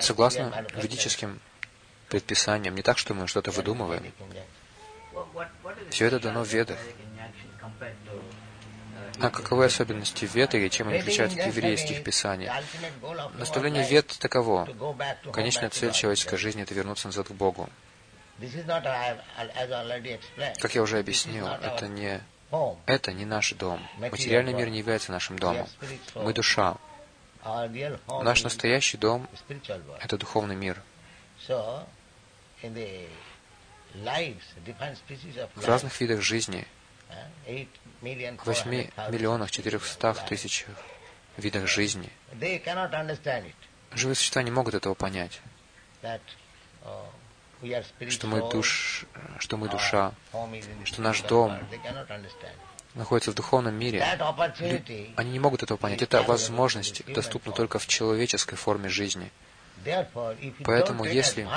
Согласно ведическим предписаниям, не так, что мы что-то выдумываем. Все это дано в Ведах. А каковы особенности вет и чем они отличаются от еврейских писаний? Наставление вет таково. Конечная цель человеческой жизни — это вернуться назад к Богу. Как я уже объяснил, это не, это не наш дом. Материальный мир не является нашим домом. Мы душа. Наш настоящий дом — это духовный мир. В разных видах жизни, в 8 миллионах 400 тысячах видах жизни, живые существа не могут этого понять, что мы, душ, что мы душа, что наш дом находится в духовном мире. Они не могут этого понять. Это возможность доступна только в человеческой форме жизни – Поэтому, если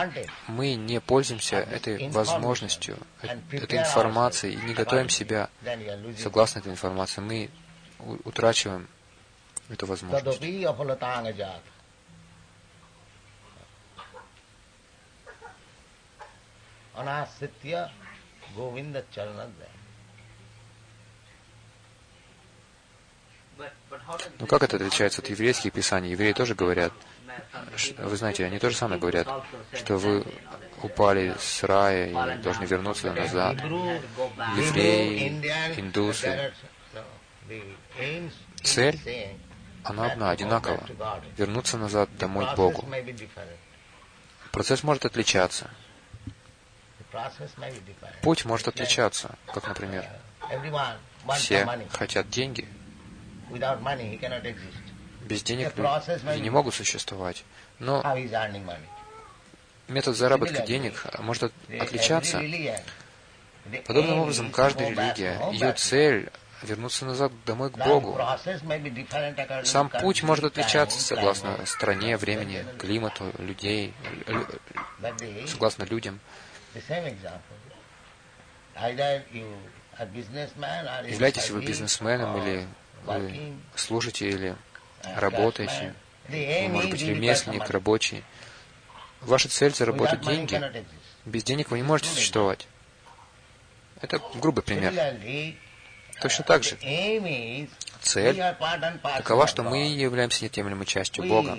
мы не пользуемся этой возможностью, этой информацией, и не готовим себя согласно этой информации, мы утрачиваем эту возможность. Ну как это отличается от еврейских писаний? Евреи тоже говорят, вы знаете, они то же самое говорят, что вы упали с рая и должны вернуться назад. Евреи, индусы. Цель, она одна, одинакова. Вернуться назад домой к Богу. Процесс может отличаться. Путь может отличаться, как, например, все хотят деньги, без денег люди не могут существовать. Но метод заработка денег может отличаться. Подобным образом, каждая религия, ее цель вернуться назад домой к Богу. Сам путь может отличаться согласно стране, времени, климату, людей, согласно людям. Являетесь вы бизнесменом или вы служите или работаете, вы, может быть, ремесленник, рабочий. Ваша цель — заработать деньги. Без денег вы не можете существовать. Это грубый пример. Точно так же. Цель такова, что мы являемся неотъемлемой частью Бога.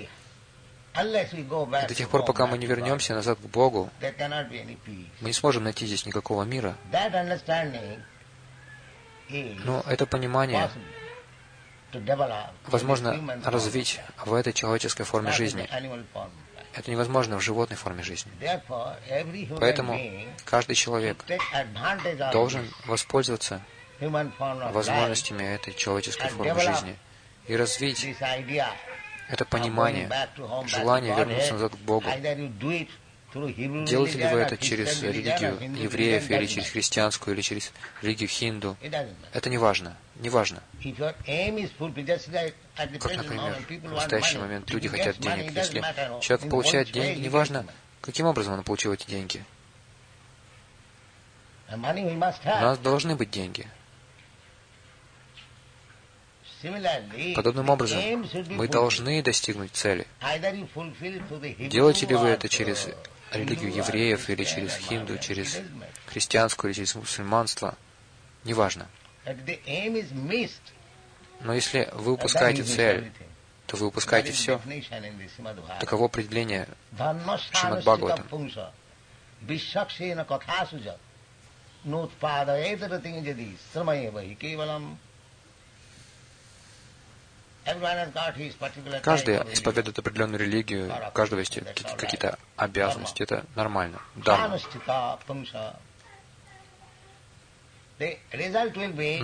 И до тех пор, пока мы не вернемся назад к Богу, мы не сможем найти здесь никакого мира. Но это понимание возможно развить в этой человеческой форме жизни. Это невозможно в животной форме жизни. Поэтому каждый человек должен воспользоваться возможностями этой человеческой формы жизни и развить это понимание, желание вернуться назад к Богу. Делаете ли вы это через религию евреев, или через христианскую, или через религию хинду? Это не важно. Не важно. Как, например, в настоящий момент люди хотят денег. Если человек получает деньги, неважно, каким образом он получил эти деньги. У нас должны быть деньги. Подобным образом, мы должны достигнуть цели. Делаете ли вы это через религию евреев, или через хинду, через христианскую, или через мусульманство, неважно. Но если вы упускаете цель, то вы упускаете все. Таково определение Шимад Бхагаватам. Каждый исповедует определенную религию, у каждого есть какие-то обязанности. Это нормально. Дарма.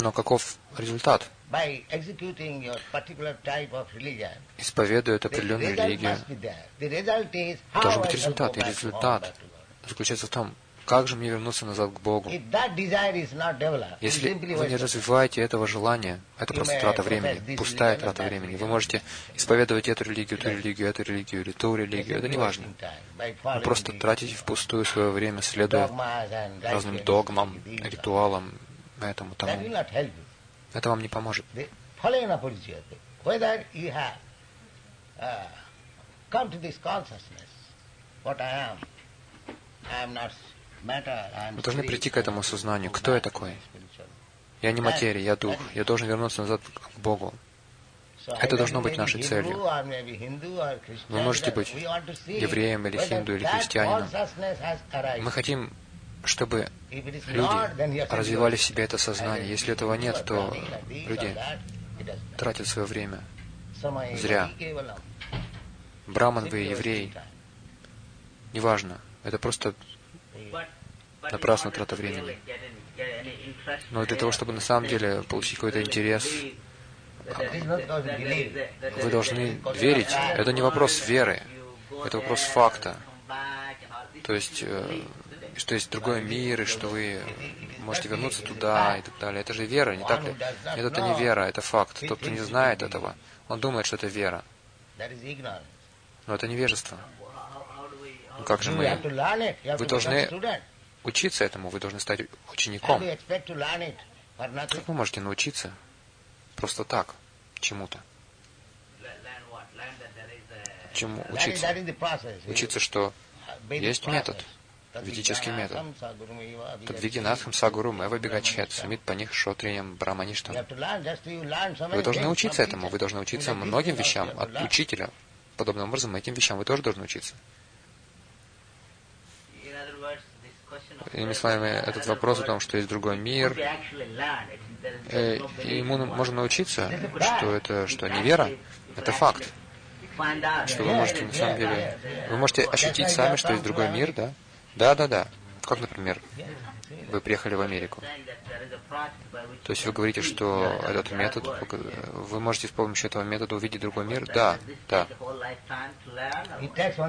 Но каков результат? Исповедует определенную религию. Должен быть результат. И результат заключается в том, как же мне вернуться назад к Богу? Если вы не развиваете этого желания, это просто трата времени, пустая трата времени. Вы можете исповедовать эту религию, ту религию, эту религию или ту религию, это не важно. Вы просто тратите впустую свое время, следуя разным догмам, ритуалам, этому тому. Это вам не поможет. Мы должны прийти к этому сознанию. Кто я такой? Я не материя, я дух. Я должен вернуться назад к Богу. Это должно быть нашей целью. Вы можете быть евреем или хинду или христианином. Мы хотим, чтобы люди развивали в себе это сознание. Если этого нет, то люди тратят свое время зря. Браман вы, еврей, неважно. Это просто напрасная трата времени. Но для того, чтобы на самом деле получить какой-то интерес, вы должны верить. Это не вопрос веры, это вопрос факта. То есть, э, что есть другой мир, и что вы можете вернуться туда и так далее. Это же вера, не так ли? Нет, это не вера, это факт. Тот, кто не знает этого, он думает, что это вера. Но это невежество. Ну как же мы? Вы должны учиться этому, вы должны стать учеником. Как вы можете научиться просто так чему-то? Чему учиться? Учиться, что есть метод, ведический метод. Тадвигинатхам сагуру мэва бегачхет, самит по них шотриям брамаништам. Вы должны учиться этому, вы должны учиться многим вещам от учителя. Подобным образом, этим вещам вы тоже должны учиться. Иными словами, этот вопрос о том, что есть другой мир, э, ему можно научиться, что это что не вера, это факт. Что вы можете на самом деле, вы можете ощутить сами, что есть другой мир, да? Да, да, да. Как, например, вы приехали в Америку. То есть вы говорите, что этот метод, вы можете с помощью этого метода увидеть другой мир? Да, да.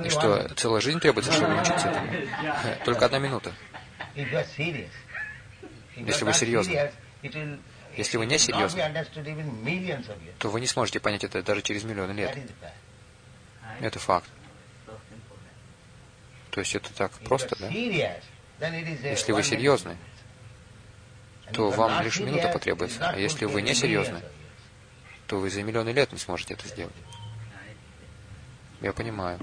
И что, целая жизнь требуется, чтобы научиться этому? Только одна минута. Если вы серьезны. Если вы не серьезны, то вы не сможете понять это даже через миллионы лет. Это факт. То есть это так просто, да? Если вы серьезны, то вам лишь минута потребуется. А если вы не серьезны, то вы за миллионы лет не сможете это сделать. Я понимаю.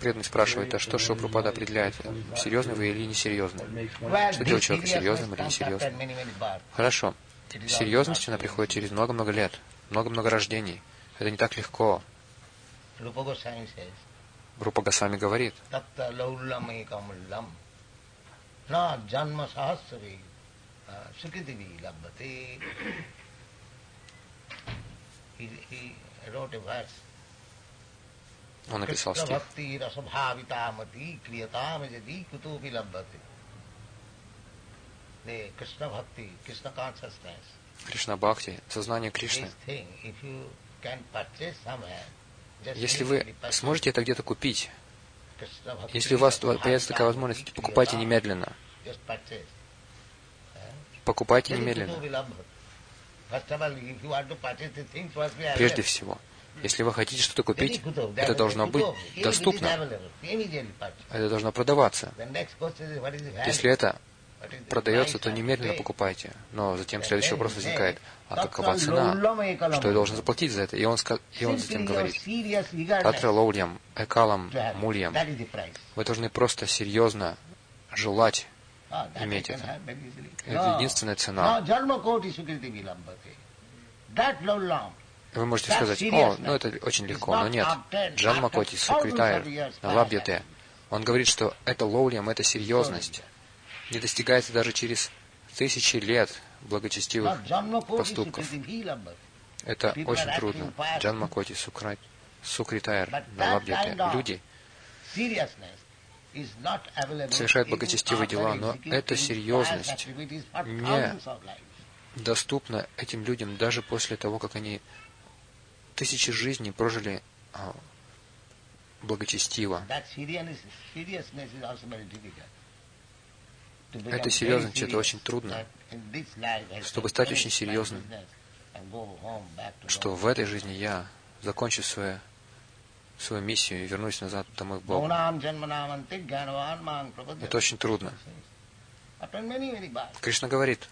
Преданный спрашивает, а что Шопрупада определяет, серьезный вы или несерьезный? Что делает человека серьезным или несерьезным? Хорошо. Серьезность, она приходит через много-много лет, много-много рождений. Это не так легко. Рупа Госвами говорит, он написал стих. Кришна Бхакти, сознание Кришны. Если вы сможете это где-то купить, если у вас появится такая возможность, покупайте немедленно. Покупайте немедленно. Прежде всего, если вы хотите что-то купить, это должно быть доступно. Это должно продаваться. Если это продается, то немедленно покупайте. Но затем следующий вопрос возникает, а какова цена? Что я должен заплатить за это? И он, и он затем говорит, Татра лоулям, экалам, мульям. Вы должны просто серьезно желать иметь это. Это единственная цена. Вы можете сказать, о, ну это очень легко, но нет. Джан Макоти, Сукритайр, Лабьяте, он говорит, что это лоулям, это серьезность. Не достигается даже через тысячи лет благочестивых поступков. Это очень трудно. Джан Макоти, Сукритайр, Лабьяте. Люди совершают благочестивые дела, но эта серьезность не доступна этим людям даже после того, как они тысячи жизней прожили а, благочестиво. Это серьезность, это очень трудно. Чтобы стать очень серьезным, что в этой жизни я закончу свою, свою миссию и вернусь назад домой к Богу. Это очень трудно. Кришна говорит,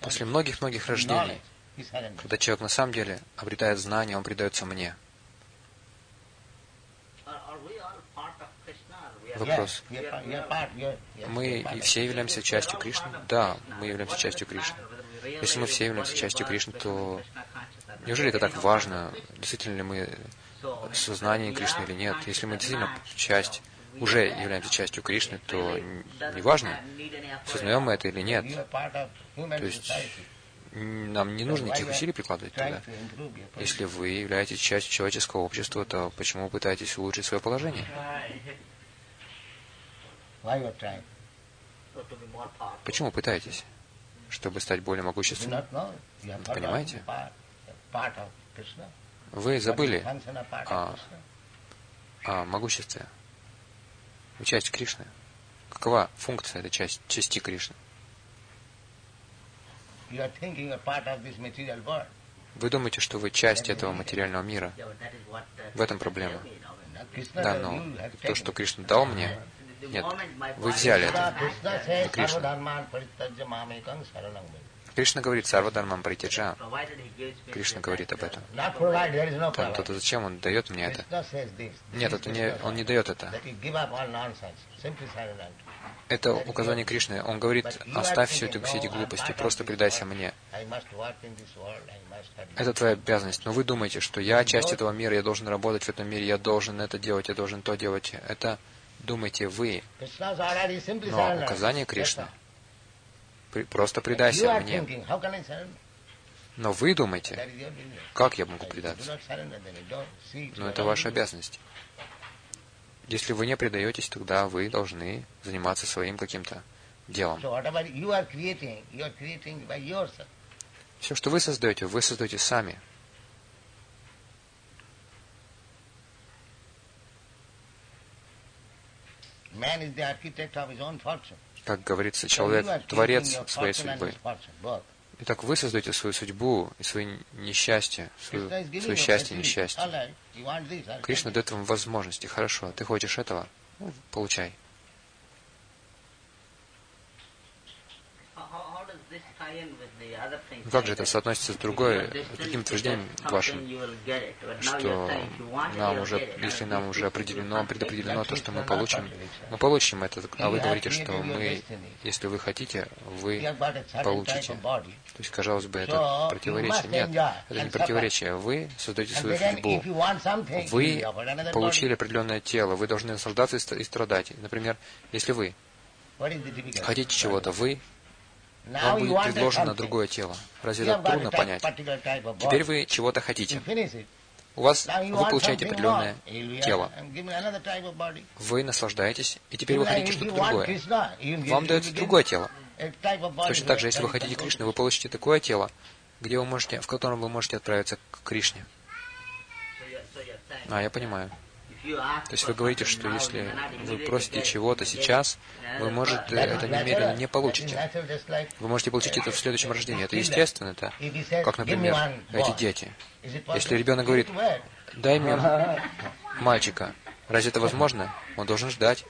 после многих-многих рождений, когда человек на самом деле обретает знание, он предается мне. Вопрос. Мы все являемся частью Кришны? Да, мы являемся частью Кришны. Если мы все являемся частью Кришны, то неужели это так важно, действительно ли мы сознание Кришны или нет? Если мы действительно часть, уже являемся частью Кришны, то неважно, сознаем мы это или нет. То есть нам не нужно никаких усилий прикладывать туда. Если вы являетесь частью человеческого общества, то почему вы пытаетесь улучшить свое положение? Почему пытаетесь? Чтобы стать более могущественным? Понимаете? Вы забыли о, о могуществе. Часть Кришны. Какова функция этой части, части Кришны? Вы думаете, что вы часть этого материального мира. В этом проблема. Да, но то, что Кришна дал мне, нет, вы взяли это. Не Кришна. Кришна говорит Сарва Дармам Притяджа. Кришна говорит об этом. Там, то, то зачем он дает мне это? Нет, это не, он не дает это. Это указание Кришны. Он говорит, оставь все, это, все эти глупости, просто предайся мне. Это твоя обязанность. Но вы думаете, что я часть этого мира, я должен работать в этом мире, я должен это делать, я должен то делать. Это думаете вы. Но указание Кришны просто предайся мне. Но вы думаете, как я могу предаться? Но это ваша обязанность. Если вы не предаетесь, тогда вы должны заниматься своим каким-то делом. Все, что вы создаете, вы создаете сами. Как говорится, человек – творец своей судьбы. Итак, вы создаете свою судьбу и свои несчастья, свое, свое счастье и несчастье. Кришна дает вам возможности. Хорошо, ты хочешь этого? Ну, получай. Как же это соотносится с другой, с другим утверждением вашим, что нам уже, если нам уже определено, предопределено то, что мы получим, мы получим это, а вы говорите, что мы, если вы хотите, вы получите. То есть, казалось бы, это противоречие. Нет, это не противоречие. Вы создаете свою судьбу. Вы получили определенное тело, вы должны наслаждаться и страдать. Например, если вы хотите чего-то, вы вам будет предложено другое тело. Разве это трудно понять? Теперь вы чего-то хотите. У вас, вы получаете определенное тело. Вы наслаждаетесь, и теперь вы хотите что-то другое. Вам дается другое тело. Точно так же, если вы хотите Кришны, вы получите такое тело, где вы можете, в котором вы можете отправиться к Кришне. А, я понимаю. То есть вы говорите, что если вы просите чего-то сейчас, вы можете это немедленно не получите. Вы можете получить это в следующем рождении. Это естественно, это как, например, эти дети. Если ребенок говорит, дай мне мальчика, разве это возможно? Он должен ждать.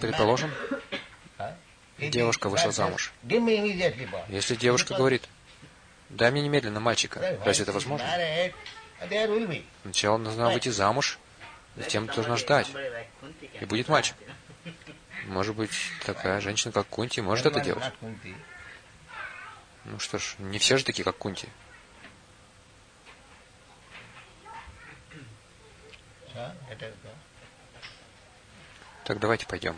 Предположим, девушка вышла замуж. Если девушка говорит, дай мне немедленно мальчика, разве это возможно? Сначала нужно выйти замуж, затем должна ждать, и будет мальчик. Может быть, такая женщина, как Кунти, может это делать. Ну что ж, не все же такие, как Кунти. Так давайте пойдем.